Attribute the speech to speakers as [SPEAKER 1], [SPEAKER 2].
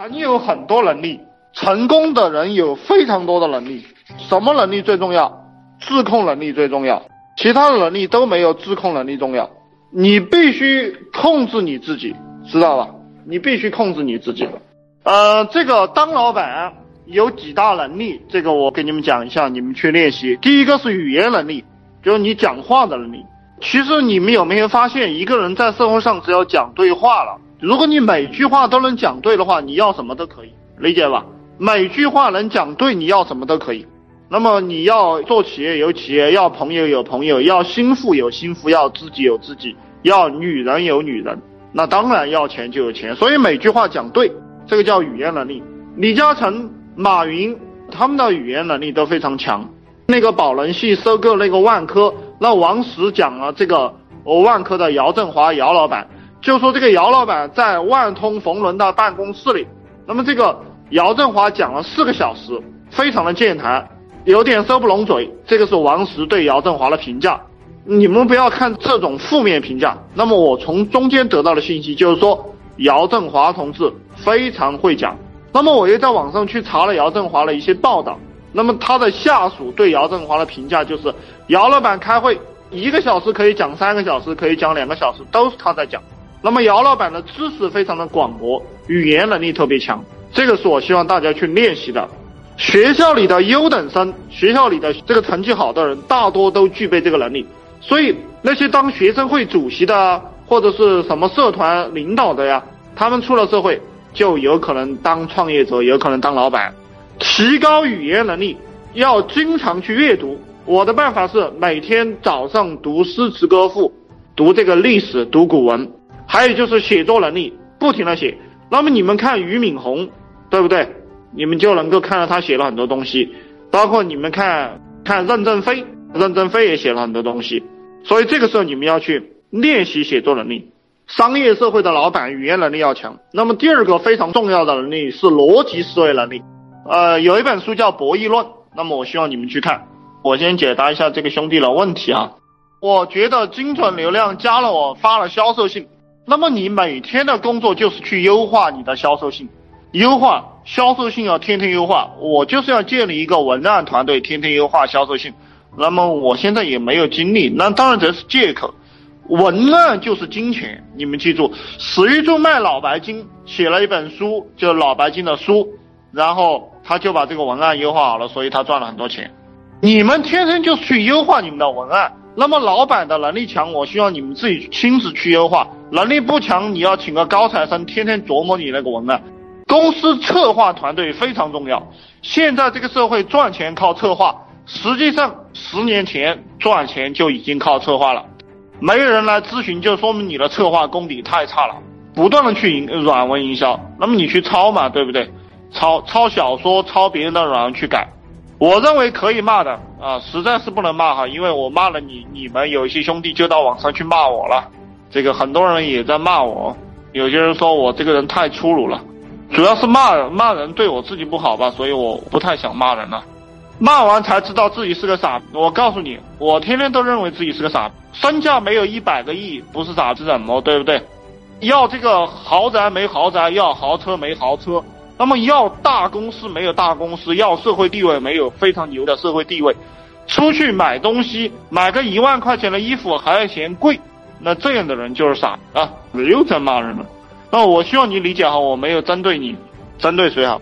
[SPEAKER 1] 人有很多能力，成功的人有非常多的能力。什么能力最重要？自控能力最重要，其他的能力都没有自控能力重要。你必须控制你自己，知道吧？你必须控制你自己。呃，这个当老板有几大能力，这个我给你们讲一下，你们去练习。第一个是语言能力，就是你讲话的能力。其实你们有没有发现，一个人在社会上只要讲对话了，如果你每句话都能讲对的话，你要什么都可以，理解吧？每句话能讲对，你要什么都可以。那么你要做企业有企业，要朋友有朋友，要心腹有心腹，要知己有知己，要女人有女人，那当然要钱就有钱。所以每句话讲对，这个叫语言能力。李嘉诚、马云他们的语言能力都非常强。那个宝能系收购那个万科，那王石讲了这个哦，万科的姚振华姚老板就说这个姚老板在万通冯仑的办公室里，那么这个姚振华讲了四个小时，非常的健谈，有点收不拢嘴。这个是王石对姚振华的评价，你们不要看这种负面评价。那么我从中间得到的信息就是说，姚振华同志非常会讲。那么我又在网上去查了姚振华的一些报道。那么他的下属对姚振华的评价就是，姚老板开会一个小时可以讲三个小时，可以讲两个小时，都是他在讲。那么姚老板的知识非常的广博，语言能力特别强，这个是我希望大家去练习的。学校里的优等生，学校里的这个成绩好的人，大多都具备这个能力。所以那些当学生会主席的，或者是什么社团领导的呀，他们出了社会就有可能当创业者，有可能当老板。提高语言能力，要经常去阅读。我的办法是每天早上读诗词歌赋，读这个历史，读古文。还有就是写作能力，不停的写。那么你们看俞敏洪，对不对？你们就能够看到他写了很多东西。包括你们看看任正非，任正非也写了很多东西。所以这个时候你们要去练习写作能力。商业社会的老板语言能力要强。那么第二个非常重要的能力是逻辑思维能力。呃，有一本书叫《博弈论》，那么我希望你们去看。我先解答一下这个兄弟的问题啊。我觉得精准流量加了我发了销售信，那么你每天的工作就是去优化你的销售性，优化销售性要天天优化。我就是要建立一个文案团队，天天优化销售性。那么我现在也没有精力，那当然这是借口。文案就是金钱，你们记住。史玉柱卖脑白金，写了一本书，就脑白金的书，然后。他就把这个文案优化好了，所以他赚了很多钱。你们天生就是去优化你们的文案。那么老板的能力强，我希望你们自己亲自去优化。能力不强，你要请个高材生天天琢磨你那个文案。公司策划团队非常重要。现在这个社会赚钱靠策划，实际上十年前赚钱就已经靠策划了。没有人来咨询，就说明你的策划功底太差了。不断的去营软文营销，那么你去抄嘛，对不对？抄抄小说，抄别人的软文去改，我认为可以骂的啊，实在是不能骂哈，因为我骂了你，你们有一些兄弟就到网上去骂我了，这个很多人也在骂我，有些人说我这个人太粗鲁了，主要是骂骂人对我自己不好吧，所以我不太想骂人了，骂完才知道自己是个傻，我告诉你，我天天都认为自己是个傻，身价没有一百个亿不是傻子怎么对不对？要这个豪宅没豪宅，要豪车没豪车。那么要大公司没有大公司，要社会地位没有非常牛的社会地位，出去买东西买个一万块钱的衣服还要嫌贵，那这样的人就是傻啊！又在骂人了，那我希望你理解哈，我没有针对你，针对谁好？